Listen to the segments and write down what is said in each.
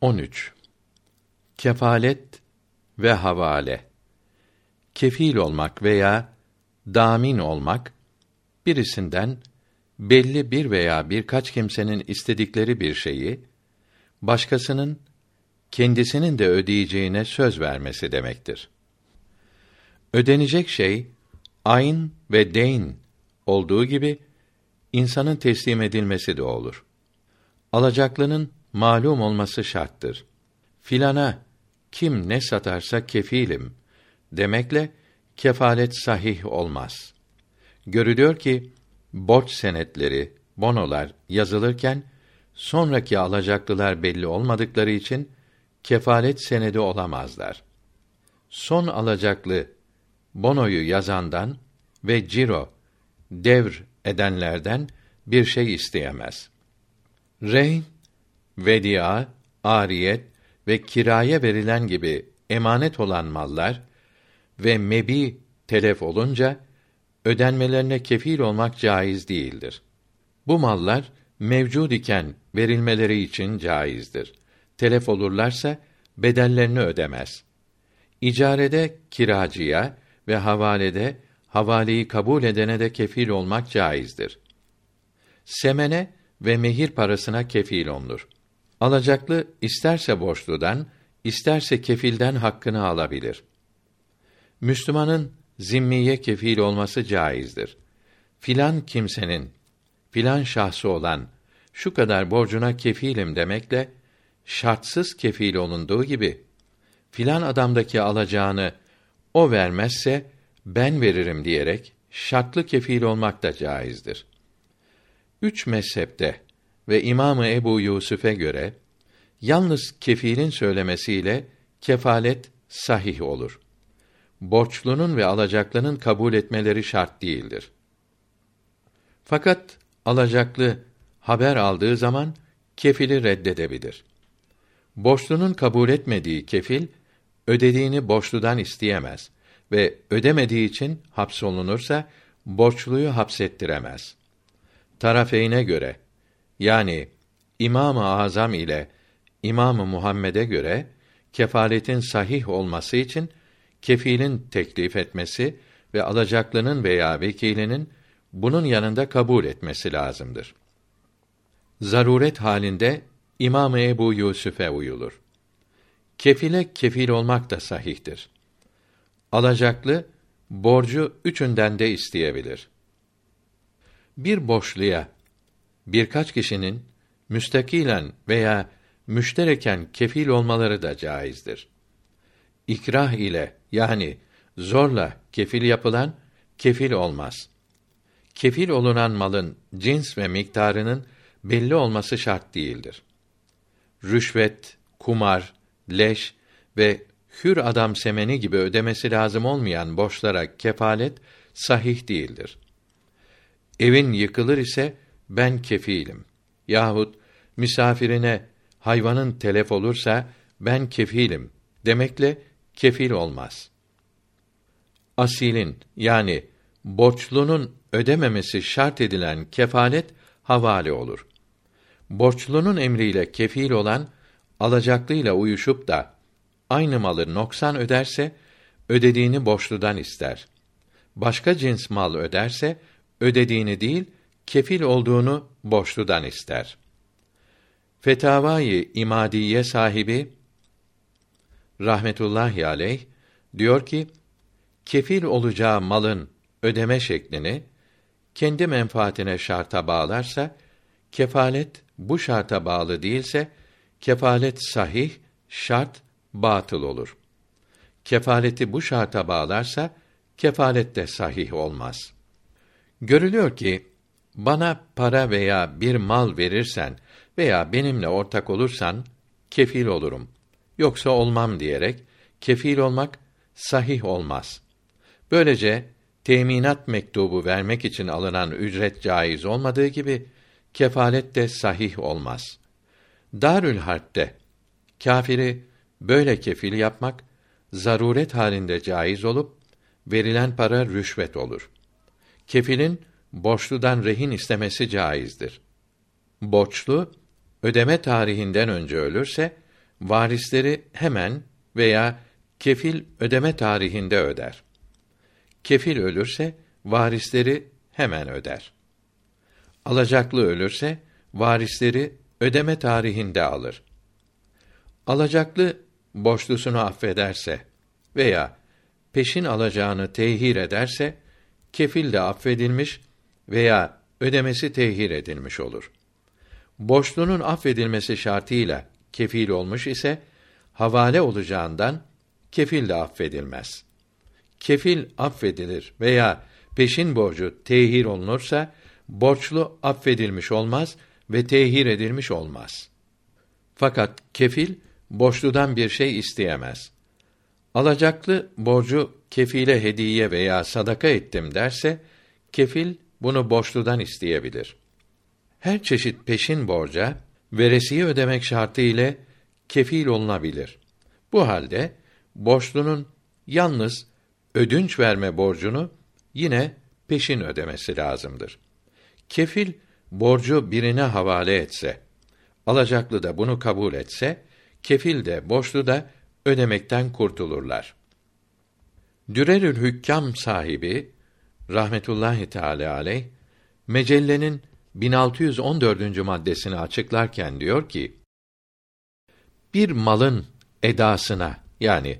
13. Kefalet ve havale. Kefil olmak veya damin olmak birisinden belli bir veya birkaç kimsenin istedikleri bir şeyi başkasının kendisinin de ödeyeceğine söz vermesi demektir. Ödenecek şey ayn ve deyn olduğu gibi insanın teslim edilmesi de olur. Alacaklının malum olması şarttır. Filana kim ne satarsa kefilim demekle kefalet sahih olmaz. Görülüyor ki borç senetleri, bonolar yazılırken sonraki alacaklılar belli olmadıkları için kefalet senedi olamazlar. Son alacaklı bonoyu yazandan ve ciro devr edenlerden bir şey isteyemez. Rehin, vedia, ariyet ve kiraya verilen gibi emanet olan mallar ve mebi telef olunca ödenmelerine kefil olmak caiz değildir. Bu mallar mevcud iken verilmeleri için caizdir. Telef olurlarsa bedellerini ödemez. İcarede kiracıya ve havalede havaleyi kabul edene de kefil olmak caizdir. Semene ve mehir parasına kefil olunur. Alacaklı isterse borçludan, isterse kefilden hakkını alabilir. Müslümanın zimmiye kefil olması caizdir. Filan kimsenin filan şahsı olan şu kadar borcuna kefilim demekle şartsız kefil olunduğu gibi filan adamdaki alacağını o vermezse ben veririm diyerek şartlı kefil olmak da caizdir. Üç mezhepte ve İmamı Ebu Yusuf'e göre yalnız kefilin söylemesiyle kefalet sahih olur. Borçlunun ve alacaklının kabul etmeleri şart değildir. Fakat alacaklı haber aldığı zaman kefili reddedebilir. Borçlunun kabul etmediği kefil ödediğini borçludan isteyemez ve ödemediği için hapsolunursa borçluyu hapsettiremez. Tarafeyne göre yani İmam-ı Azam ile İmam-ı Muhammed'e göre kefaletin sahih olması için kefilin teklif etmesi ve alacaklının veya vekilinin bunun yanında kabul etmesi lazımdır. Zaruret halinde İmam Ebu Yusuf'e uyulur. Kefile kefil olmak da sahihtir. Alacaklı borcu üçünden de isteyebilir. Bir borçluya birkaç kişinin müstakilen veya müştereken kefil olmaları da caizdir. İkrah ile yani zorla kefil yapılan kefil olmaz. Kefil olunan malın cins ve miktarının belli olması şart değildir. Rüşvet, kumar, leş ve hür adam semeni gibi ödemesi lazım olmayan borçlara kefalet sahih değildir. Evin yıkılır ise ben kefilim yahut misafirine hayvanın telef olursa ben kefilim demekle kefil olmaz. Asilin yani borçlunun ödememesi şart edilen kefalet havale olur. Borçlunun emriyle kefil olan alacaklıyla uyuşup da aynı malı noksan öderse ödediğini borçludan ister. Başka cins mal öderse ödediğini değil kefil olduğunu borçludan ister. Fetavai İmadiye sahibi rahmetullahi aleyh diyor ki kefil olacağı malın ödeme şeklini kendi menfaatine şarta bağlarsa kefalet bu şarta bağlı değilse kefalet sahih şart batıl olur. Kefaleti bu şarta bağlarsa kefalet de sahih olmaz. Görülüyor ki bana para veya bir mal verirsen veya benimle ortak olursan kefil olurum. Yoksa olmam diyerek kefil olmak sahih olmaz. Böylece teminat mektubu vermek için alınan ücret caiz olmadığı gibi kefalet de sahih olmaz. Darül Harp'te kâfiri böyle kefil yapmak zaruret halinde caiz olup verilen para rüşvet olur. Kefilin borçludan rehin istemesi caizdir. Borçlu ödeme tarihinden önce ölürse varisleri hemen veya kefil ödeme tarihinde öder. Kefil ölürse varisleri hemen öder. Alacaklı ölürse varisleri ödeme tarihinde alır. Alacaklı borçlusunu affederse veya peşin alacağını tehir ederse kefil de affedilmiş veya ödemesi tehir edilmiş olur. Borçlunun affedilmesi şartıyla kefil olmuş ise havale olacağından kefil de affedilmez. Kefil affedilir veya peşin borcu tehir olunursa borçlu affedilmiş olmaz ve tehir edilmiş olmaz. Fakat kefil borçludan bir şey isteyemez. Alacaklı borcu kefile hediye veya sadaka ettim derse kefil bunu borçludan isteyebilir. Her çeşit peşin borca veresiye ödemek şartı ile kefil olunabilir. Bu halde borçlunun yalnız ödünç verme borcunu yine peşin ödemesi lazımdır. Kefil borcu birine havale etse, alacaklı da bunu kabul etse, kefil de borçlu da ödemekten kurtulurlar. Dürerül Hükkam sahibi rahmetullahi teala aleyh mecellenin 1614. maddesini açıklarken diyor ki: Bir malın edasına yani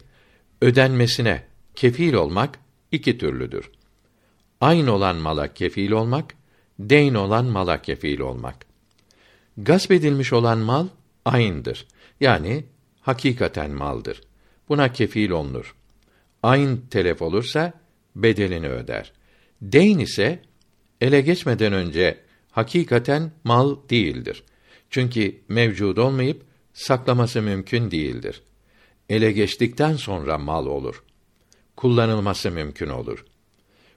ödenmesine kefil olmak iki türlüdür. Aynı olan mala kefil olmak, deyn olan mala kefil olmak. Gasp edilmiş olan mal aynıdır. Yani hakikaten maldır. Buna kefil olunur. Ayn telef olursa bedelini öder. Deyn ise ele geçmeden önce hakikaten mal değildir. Çünkü mevcud olmayıp saklaması mümkün değildir. Ele geçtikten sonra mal olur. Kullanılması mümkün olur.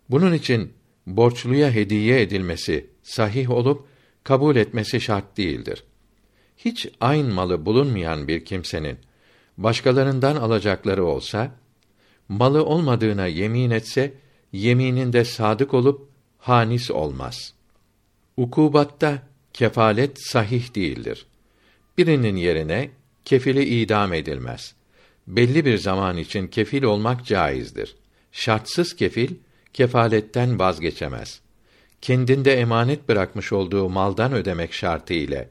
Bunun için borçluya hediye edilmesi sahih olup kabul etmesi şart değildir. Hiç aynı malı bulunmayan bir kimsenin başkalarından alacakları olsa, malı olmadığına yemin etse, yemininde sadık olup hanis olmaz. Ukubatta kefalet sahih değildir. Birinin yerine kefili idam edilmez. Belli bir zaman için kefil olmak caizdir. Şartsız kefil kefaletten vazgeçemez. Kendinde emanet bırakmış olduğu maldan ödemek şartı ile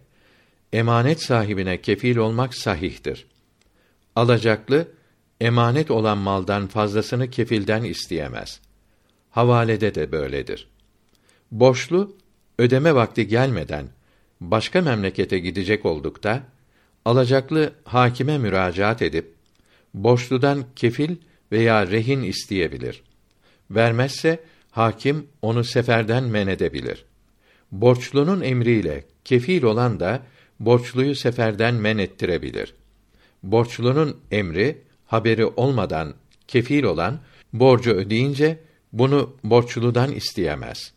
emanet sahibine kefil olmak sahihtir. Alacaklı emanet olan maldan fazlasını kefilden isteyemez. Havalede de böyledir. Borçlu ödeme vakti gelmeden başka memlekete gidecek oldukta alacaklı hakime müracaat edip borçludan kefil veya rehin isteyebilir. Vermezse hakim onu seferden men edebilir. Borçlunun emriyle kefil olan da borçluyu seferden men ettirebilir. Borçlunun emri haberi olmadan kefil olan borcu ödeyince bunu borçludan isteyemez.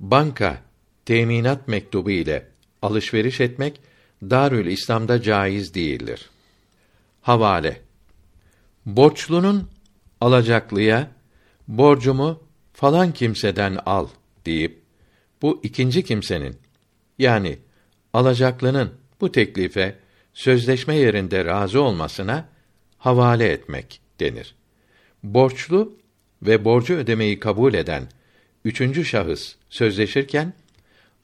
Banka teminat mektubu ile alışveriş etmek Darül İslam'da caiz değildir. Havale Borçlunun alacaklıya borcumu falan kimseden al deyip bu ikinci kimsenin yani alacaklının bu teklife sözleşme yerinde razı olmasına havale etmek denir. Borçlu ve borcu ödemeyi kabul eden üçüncü şahıs sözleşirken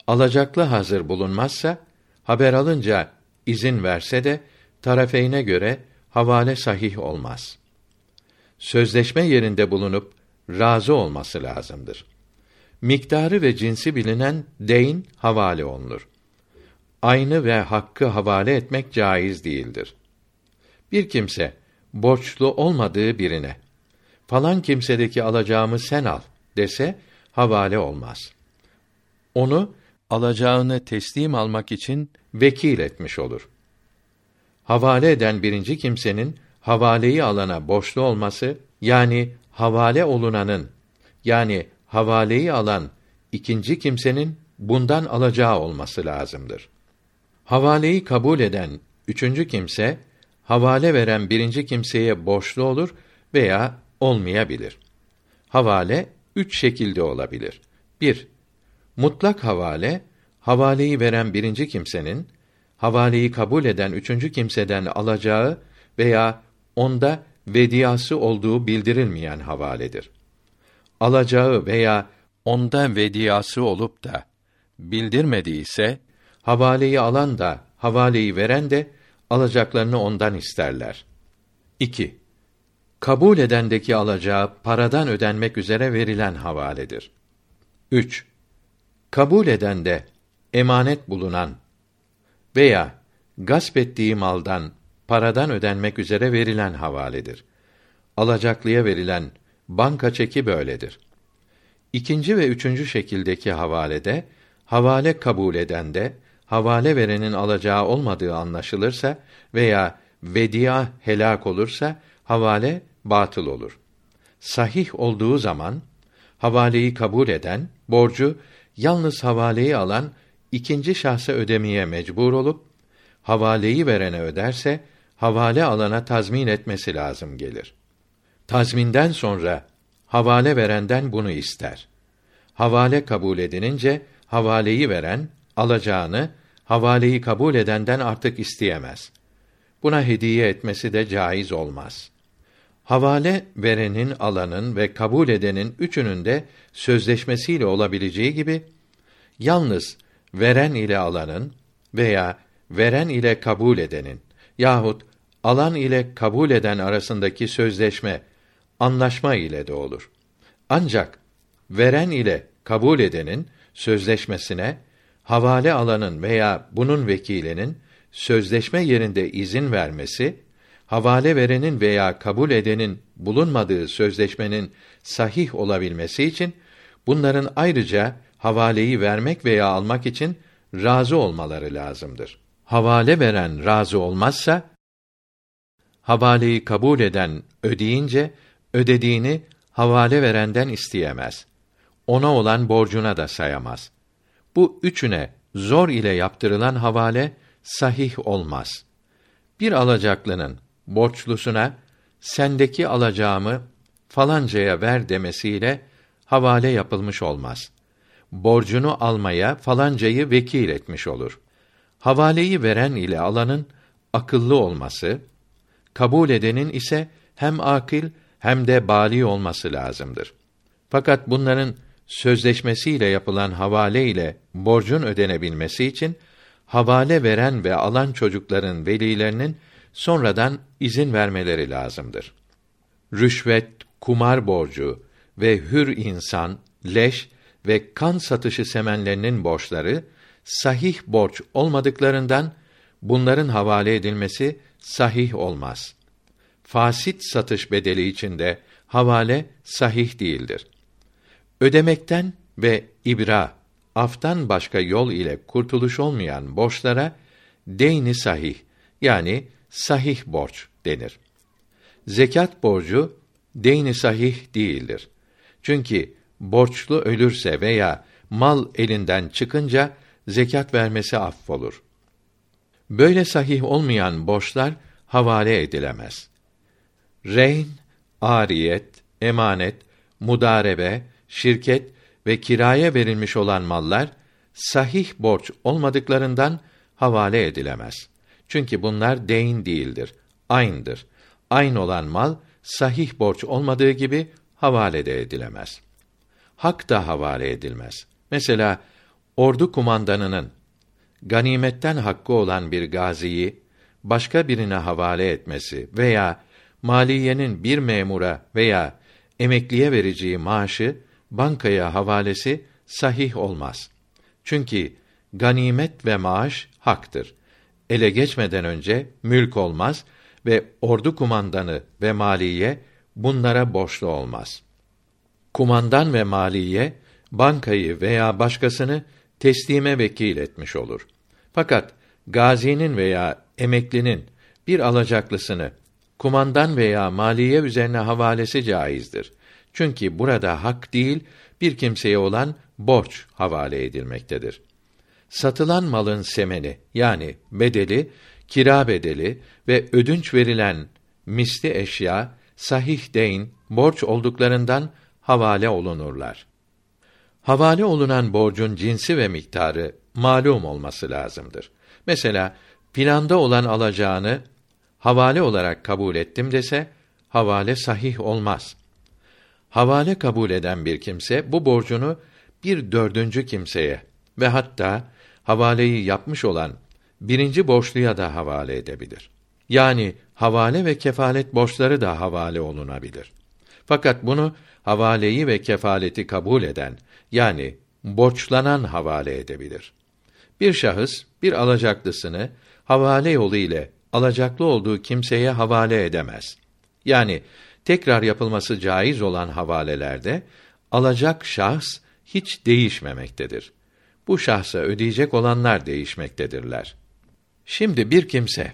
alacaklı hazır bulunmazsa haber alınca izin verse de tarafeyne göre havale sahih olmaz. Sözleşme yerinde bulunup razı olması lazımdır. Miktarı ve cinsi bilinen deyn havale olunur. Aynı ve hakkı havale etmek caiz değildir. Bir kimse borçlu olmadığı birine falan kimsedeki alacağımı sen al dese havale olmaz. Onu alacağını teslim almak için vekil etmiş olur. Havale eden birinci kimsenin havaleyi alana borçlu olması yani havale olunanın yani havaleyi alan ikinci kimsenin bundan alacağı olması lazımdır. Havaleyi kabul eden üçüncü kimse havale veren birinci kimseye borçlu olur veya olmayabilir. Havale üç şekilde olabilir. 1. Mutlak havale, havaleyi veren birinci kimsenin havaleyi kabul eden üçüncü kimseden alacağı veya onda vediyası olduğu bildirilmeyen havaledir. Alacağı veya onda vediyası olup da bildirmediyse havaleyi alan da havaleyi veren de alacaklarını ondan isterler. 2. Kabul edendeki alacağı paradan ödenmek üzere verilen havaledir. 3. Kabul edende emanet bulunan veya gasp ettiği maldan paradan ödenmek üzere verilen havaledir. Alacaklıya verilen banka çeki böyledir. İkinci ve üçüncü şekildeki havalede havale kabul edende havale verenin alacağı olmadığı anlaşılırsa veya vedia helak olursa havale batıl olur. Sahih olduğu zaman havaleyi kabul eden borcu yalnız havaleyi alan ikinci şahsa ödemeye mecbur olup havaleyi verene öderse havale alana tazmin etmesi lazım gelir. Tazminden sonra havale verenden bunu ister. Havale kabul edilince havaleyi veren alacağını havaleyi kabul edenden artık isteyemez. Buna hediye etmesi de caiz olmaz. Havale verenin, alanın ve kabul edenin üçünün de sözleşmesiyle olabileceği gibi yalnız veren ile alanın veya veren ile kabul edenin yahut alan ile kabul eden arasındaki sözleşme anlaşma ile de olur. Ancak veren ile kabul edenin sözleşmesine havale alanın veya bunun vekilinin sözleşme yerinde izin vermesi, havale verenin veya kabul edenin bulunmadığı sözleşmenin sahih olabilmesi için bunların ayrıca havaleyi vermek veya almak için razı olmaları lazımdır. Havale veren razı olmazsa havaleyi kabul eden ödeyince ödediğini havale verenden isteyemez. Ona olan borcuna da sayamaz. Bu üçüne zor ile yaptırılan havale sahih olmaz. Bir alacaklının borçlusuna sendeki alacağımı falancaya ver demesiyle havale yapılmış olmaz. Borcunu almaya falancayı vekil etmiş olur. Havaleyi veren ile alanın akıllı olması, kabul edenin ise hem akil hem de bali olması lazımdır. Fakat bunların sözleşmesiyle yapılan havale ile borcun ödenebilmesi için havale veren ve alan çocukların velilerinin sonradan izin vermeleri lazımdır. Rüşvet, kumar borcu ve hür insan, leş ve kan satışı semenlerinin borçları sahih borç olmadıklarından bunların havale edilmesi sahih olmaz. Fasit satış bedeli içinde havale sahih değildir. Ödemekten ve ibra, aftan başka yol ile kurtuluş olmayan borçlara deyni sahih yani sahih borç denir. Zekat borcu deyni sahih değildir. Çünkü borçlu ölürse veya mal elinden çıkınca zekat vermesi affolur. Böyle sahih olmayan borçlar havale edilemez. Reyn, ariyet, emanet, mudarebe, şirket ve kiraya verilmiş olan mallar sahih borç olmadıklarından havale edilemez. Çünkü bunlar deyn değildir, aynıdır. Aynı olan mal sahih borç olmadığı gibi havale de edilemez. Hak da havale edilmez. Mesela ordu kumandanının ganimetten hakkı olan bir gaziyi başka birine havale etmesi veya maliyenin bir memura veya emekliye vereceği maaşı bankaya havalesi sahih olmaz. Çünkü ganimet ve maaş haktır. Ele geçmeden önce mülk olmaz ve ordu kumandanı ve maliye bunlara borçlu olmaz. Kumandan ve maliye bankayı veya başkasını teslime vekil etmiş olur. Fakat gazinin veya emeklinin bir alacaklısını kumandan veya maliye üzerine havalesi caizdir. Çünkü burada hak değil, bir kimseye olan borç havale edilmektedir. Satılan malın semeni yani bedeli, kira bedeli ve ödünç verilen misli eşya sahih deyn borç olduklarından havale olunurlar. Havale olunan borcun cinsi ve miktarı malum olması lazımdır. Mesela planda olan alacağını havale olarak kabul ettim dese havale sahih olmaz. Havale kabul eden bir kimse bu borcunu bir dördüncü kimseye ve hatta havaleyi yapmış olan birinci borçluya da havale edebilir. Yani havale ve kefalet borçları da havale olunabilir. Fakat bunu havaleyi ve kefaleti kabul eden yani borçlanan havale edebilir. Bir şahıs bir alacaklısını havale yolu ile alacaklı olduğu kimseye havale edemez. Yani tekrar yapılması caiz olan havalelerde alacak şahs hiç değişmemektedir. Bu şahsa ödeyecek olanlar değişmektedirler. Şimdi bir kimse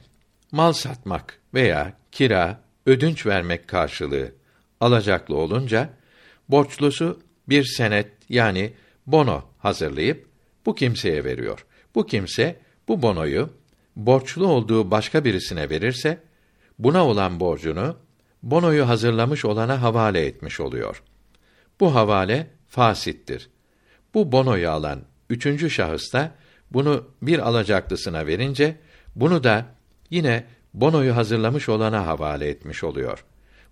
mal satmak veya kira, ödünç vermek karşılığı alacaklı olunca borçlusu bir senet yani bono hazırlayıp bu kimseye veriyor. Bu kimse bu bonoyu borçlu olduğu başka birisine verirse buna olan borcunu bonoyu hazırlamış olana havale etmiş oluyor. Bu havale fasittir. Bu bonoyu alan üçüncü şahıs da bunu bir alacaklısına verince bunu da yine bonoyu hazırlamış olana havale etmiş oluyor.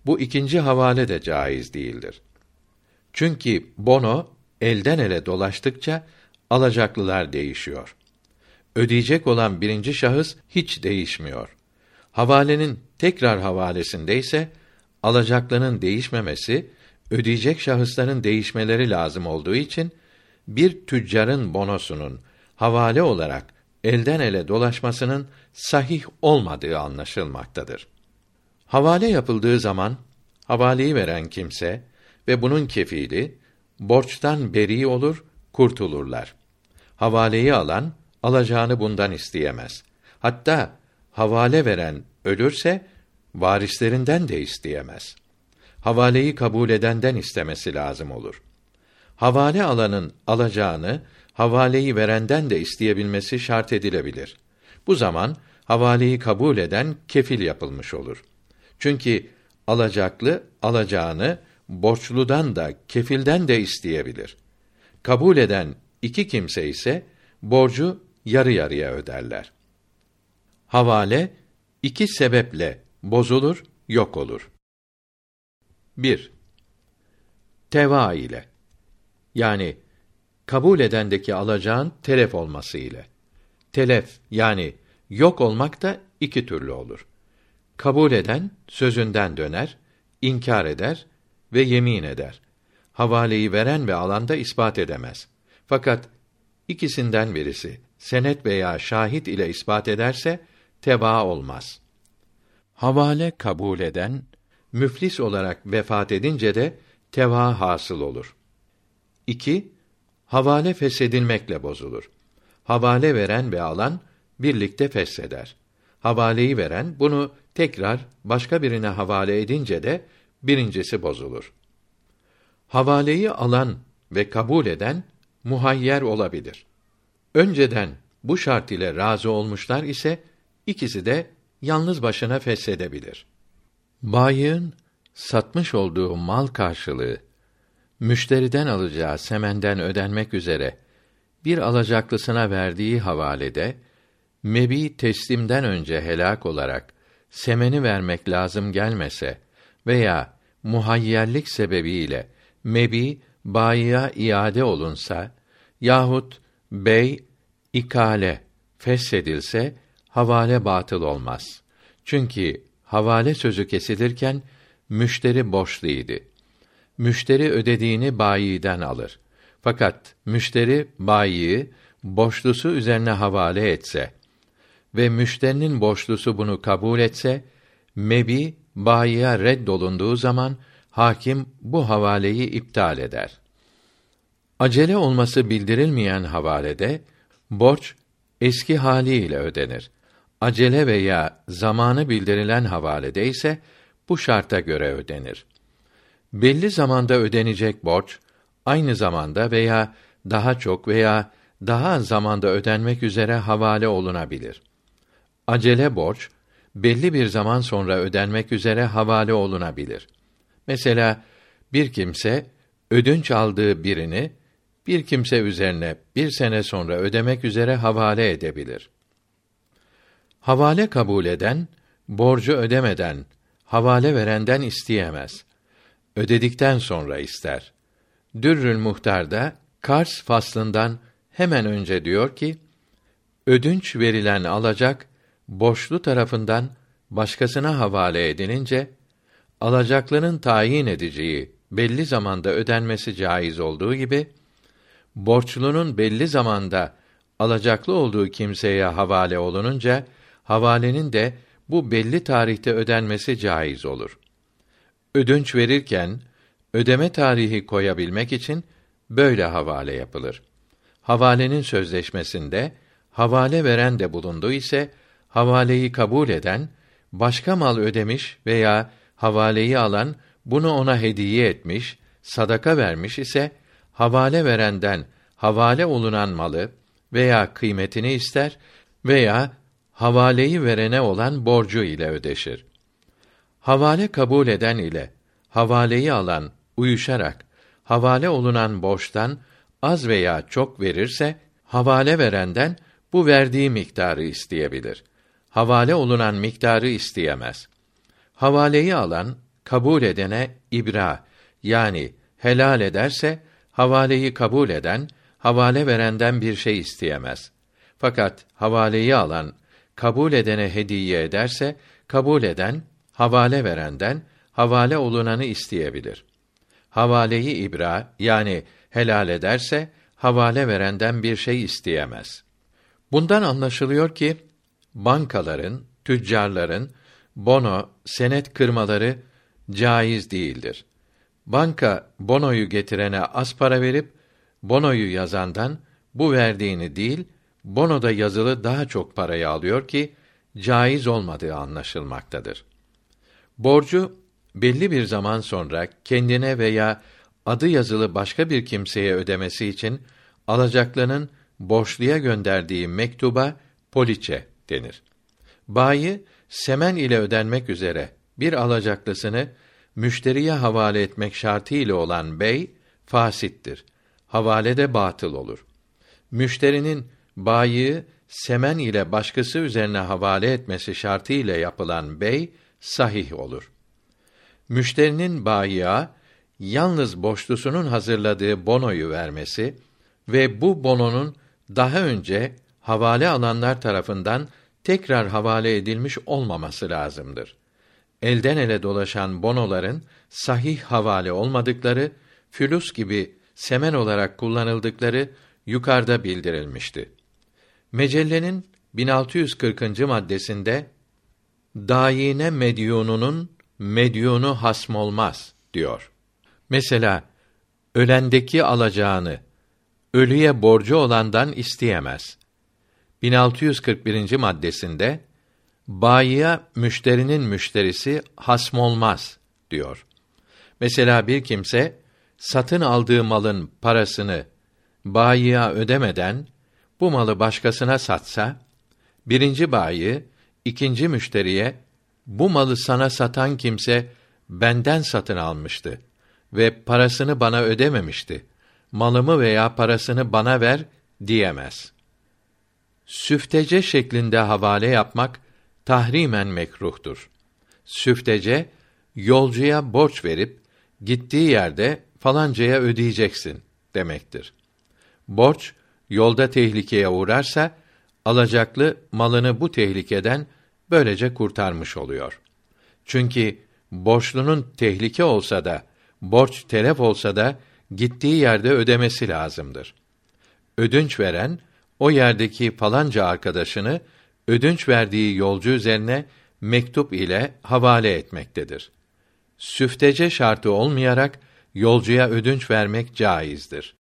Bu ikinci havale de caiz değildir. Çünkü bono elden ele dolaştıkça alacaklılar değişiyor. Ödeyecek olan birinci şahıs hiç değişmiyor. Havalenin tekrar havalesinde ise alacaklının değişmemesi, ödeyecek şahısların değişmeleri lazım olduğu için bir tüccarın bonosunun havale olarak elden ele dolaşmasının sahih olmadığı anlaşılmaktadır. Havale yapıldığı zaman havaleyi veren kimse ve bunun kefili borçtan beri olur, kurtulurlar. Havaleyi alan alacağını bundan isteyemez. Hatta havale veren ölürse varislerinden de isteyemez. Havaleyi kabul edenden istemesi lazım olur. Havale alanın alacağını havaleyi verenden de isteyebilmesi şart edilebilir. Bu zaman havaleyi kabul eden kefil yapılmış olur. Çünkü alacaklı alacağını borçludan da kefilden de isteyebilir. Kabul eden iki kimse ise borcu yarı yarıya öderler. Havale iki sebeple bozulur, yok olur. 1. Teva ile yani kabul edendeki alacağın telef olması ile. Telef yani yok olmak da iki türlü olur. Kabul eden sözünden döner, inkar eder ve yemin eder. Havaleyi veren ve alan da ispat edemez. Fakat ikisinden birisi senet veya şahit ile ispat ederse teva olmaz. Havale kabul eden müflis olarak vefat edince de teva hasıl olur. 2. Havale feshedilmekle bozulur. Havale veren ve alan birlikte fesheder. Havaleyi veren bunu tekrar başka birine havale edince de birincisi bozulur. Havaleyi alan ve kabul eden muhayyer olabilir. Önceden bu şart ile razı olmuşlar ise ikisi de yalnız başına feshedebilir. Bayığın satmış olduğu mal karşılığı müşteriden alacağı semenden ödenmek üzere bir alacaklısına verdiği havalede mebi teslimden önce helak olarak semeni vermek lazım gelmese veya muhayyerlik sebebiyle mebi bayiye iade olunsa yahut bey ikale feshedilse havale batıl olmaz. Çünkü havale sözü kesilirken müşteri borçluydu. Müşteri ödediğini bayiden alır. Fakat müşteri bayiyi borçlusu üzerine havale etse ve müşterinin borçlusu bunu kabul etse, mebi bayiye reddolunduğu zaman hakim bu havaleyi iptal eder. Acele olması bildirilmeyen havalede borç eski haliyle ödenir. Acele veya zamanı bildirilen havalede ise bu şarta göre ödenir. Belli zamanda ödenecek borç aynı zamanda veya daha çok veya daha az zamanda ödenmek üzere havale olunabilir. Acele borç belli bir zaman sonra ödenmek üzere havale olunabilir. Mesela bir kimse ödünç aldığı birini bir kimse üzerine bir sene sonra ödemek üzere havale edebilir. Havale kabul eden borcu ödemeden havale verenden isteyemez. Ödedikten sonra ister. Dürrül Muhtar'da Kars faslından hemen önce diyor ki: Ödünç verilen alacak borçlu tarafından başkasına havale edilince alacaklının tayin edeceği belli zamanda ödenmesi caiz olduğu gibi borçlunun belli zamanda alacaklı olduğu kimseye havale olununca havalenin de bu belli tarihte ödenmesi caiz olur. Ödünç verirken ödeme tarihi koyabilmek için böyle havale yapılır. Havalenin sözleşmesinde havale veren de bulundu ise havaleyi kabul eden başka mal ödemiş veya havaleyi alan bunu ona hediye etmiş, sadaka vermiş ise havale verenden havale olunan malı veya kıymetini ister veya havaleyi verene olan borcu ile ödeşir. Havale kabul eden ile havaleyi alan uyuşarak havale olunan borçtan az veya çok verirse havale verenden bu verdiği miktarı isteyebilir. Havale olunan miktarı isteyemez. Havaleyi alan kabul edene ibra yani helal ederse havaleyi kabul eden havale verenden bir şey isteyemez. Fakat havaleyi alan kabul edene hediye ederse kabul eden havale verenden havale olunanı isteyebilir. Havaleyi ibra yani helal ederse havale verenden bir şey isteyemez. Bundan anlaşılıyor ki bankaların, tüccarların bono, senet kırmaları caiz değildir. Banka bonoyu getirene az para verip bonoyu yazandan bu verdiğini değil, bonoda yazılı daha çok parayı alıyor ki caiz olmadığı anlaşılmaktadır. Borcu belli bir zaman sonra kendine veya adı yazılı başka bir kimseye ödemesi için alacaklının borçluya gönderdiği mektuba poliçe denir. Bayi semen ile ödenmek üzere bir alacaklısını müşteriye havale etmek şartı ile olan bey fasittir. Havale de batıl olur. Müşterinin bayi semen ile başkası üzerine havale etmesi şartı ile yapılan bey sahih olur. Müşterinin bayiye yalnız borçlusunun hazırladığı bonoyu vermesi ve bu bononun daha önce havale alanlar tarafından tekrar havale edilmiş olmaması lazımdır. Elden ele dolaşan bonoların sahih havale olmadıkları, fülüs gibi semen olarak kullanıldıkları yukarıda bildirilmişti. Mecellenin 1640. maddesinde dayine medyununun medyunu hasm olmaz diyor. Mesela ölendeki alacağını ölüye borcu olandan isteyemez. 1641. maddesinde bayiye müşterinin müşterisi hasm olmaz diyor. Mesela bir kimse satın aldığı malın parasını bayiye ödemeden bu malı başkasına satsa, birinci bayi ikinci müşteriye bu malı sana satan kimse benden satın almıştı ve parasını bana ödememişti. Malımı veya parasını bana ver diyemez. Süftece şeklinde havale yapmak tahrimen mekruhtur. Süftece yolcuya borç verip gittiği yerde falancaya ödeyeceksin demektir. Borç yolda tehlikeye uğrarsa alacaklı malını bu tehlikeden böylece kurtarmış oluyor. Çünkü borçlunun tehlike olsa da borç telef olsa da gittiği yerde ödemesi lazımdır. Ödünç veren o yerdeki falanca arkadaşını ödünç verdiği yolcu üzerine mektup ile havale etmektedir. Süftece şartı olmayarak yolcuya ödünç vermek caizdir.